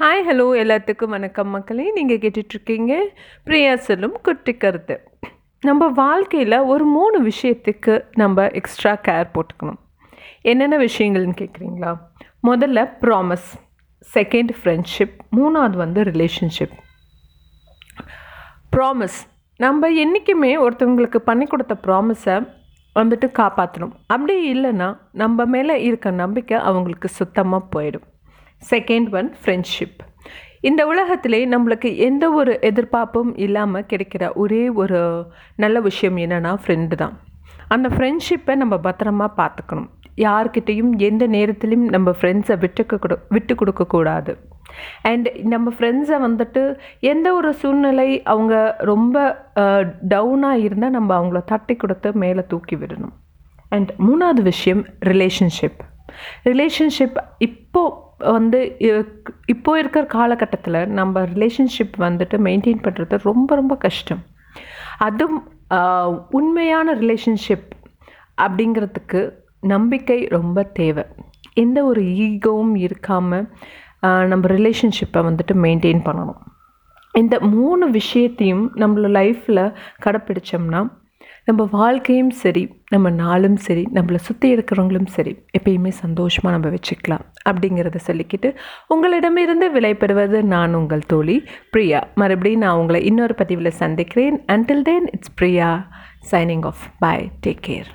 Hi hello எல்லாத்துக்கும் வணக்கம் மக்களே. நீங்கள் கேட்டுட்ருக்கீங்க பிரியா செல்லும் குட்டி கருத்து. நம்ம வாழ்க்கையில் ஒரு மூணு விஷயத்துக்கு நம்ம எக்ஸ்ட்ரா கேர் போட்டுக்கணும். என்னென்ன விஷயங்கள்னு கேட்குறீங்களா முதல்ல ப்ராமிஸ் செகண்ட் ஃப்ரெண்ட்ஷிப் மூணாவது வந்து ரிலேஷன்ஷிப் ப்ராமிஸ் நம்ம என்றைக்குமே ஒருத்தவங்களுக்கு பண்ணி கொடுத்த ப்ராமிஸை வந்துட்டு காப்பாற்றணும் அப்படி இல்லைன்னா நம்ம மேலே இருக்க நம்பிக்கை அவங்களுக்கு சுத்தமாக போயிடும். செகண்ட் ஒன் ஃப்ரெண்ட்ஷிப் இந்த உலகத்திலே நம்மளுக்கு எந்த ஒரு எதிர்பார்ப்பும் இல்லாமல் கிடைக்கிற ஒரே ஒரு நல்ல விஷயம் என்னென்னா ஃப்ரெண்டு தான். அந்த ஃப்ரெண்ட்ஷிப்பை நம்ம பத்திரமா பார்த்துக்கணும். யார்கிட்டையும் எந்த நேரத்துலையும் நம்ம ஃப்ரெண்ட்ஸை விட்டுக்க கொடு விட்டு கொடுக்கக்கூடாது அண்ட் நம்ம ஃப்ரெண்ட்ஸை வந்துட்டு எந்த ஒரு சூழ்நிலை அவங்க ரொம்ப டவுனாக இருந்தால் நம்ம அவங்கள தட்டி கொடுத்து மேலே தூக்கி விடணும். அண்ட் மூணாவது விஷயம் ரிலேஷன்ஷிப் ரிலேஷன்ஷிப் இப்போது வந்து இப்போ இருக்கிற காலகட்டத்தில் நம்ம ரிலேஷன்ஷிப் வந்துட்டு மெயின்டைன் பண்ணுறது ரொம்ப ரொம்ப கஷ்டம். அதுவும் உண்மையான ரிலேஷன்ஷிப் அப்படிங்கிறதுக்கு நம்பிக்கை ரொம்ப தேவை. எந்த ஒரு ஈகோவும் இருக்காமல் நம்ம ரிலேஷன்ஷிப்பை வந்துட்டு மெயின்டைன் பண்ணணும். இந்த மூணு விஷயத்தையும் நம்மளோட லைஃப்பில் கடைப்பிடிச்சோம்னா நம்ம வாழ்க்கையும் சரி நம்ம நாளும் சரி நம்மளை சுற்றி இருக்கிறவங்களும் சரி எப்பயுமே சந்தோஷமாக நம்ம வச்சுக்கலாம் அப்படிங்கிறத சொல்லிக்கிட்டு உங்களிடமிருந்து விலைபெறுவது நான் உங்கள் தோழி பிரியா. மறுபடியும் நான் உங்களை இன்னொரு பதிவில் சந்திக்கிறேன். Until then it's Priya signing off bye take care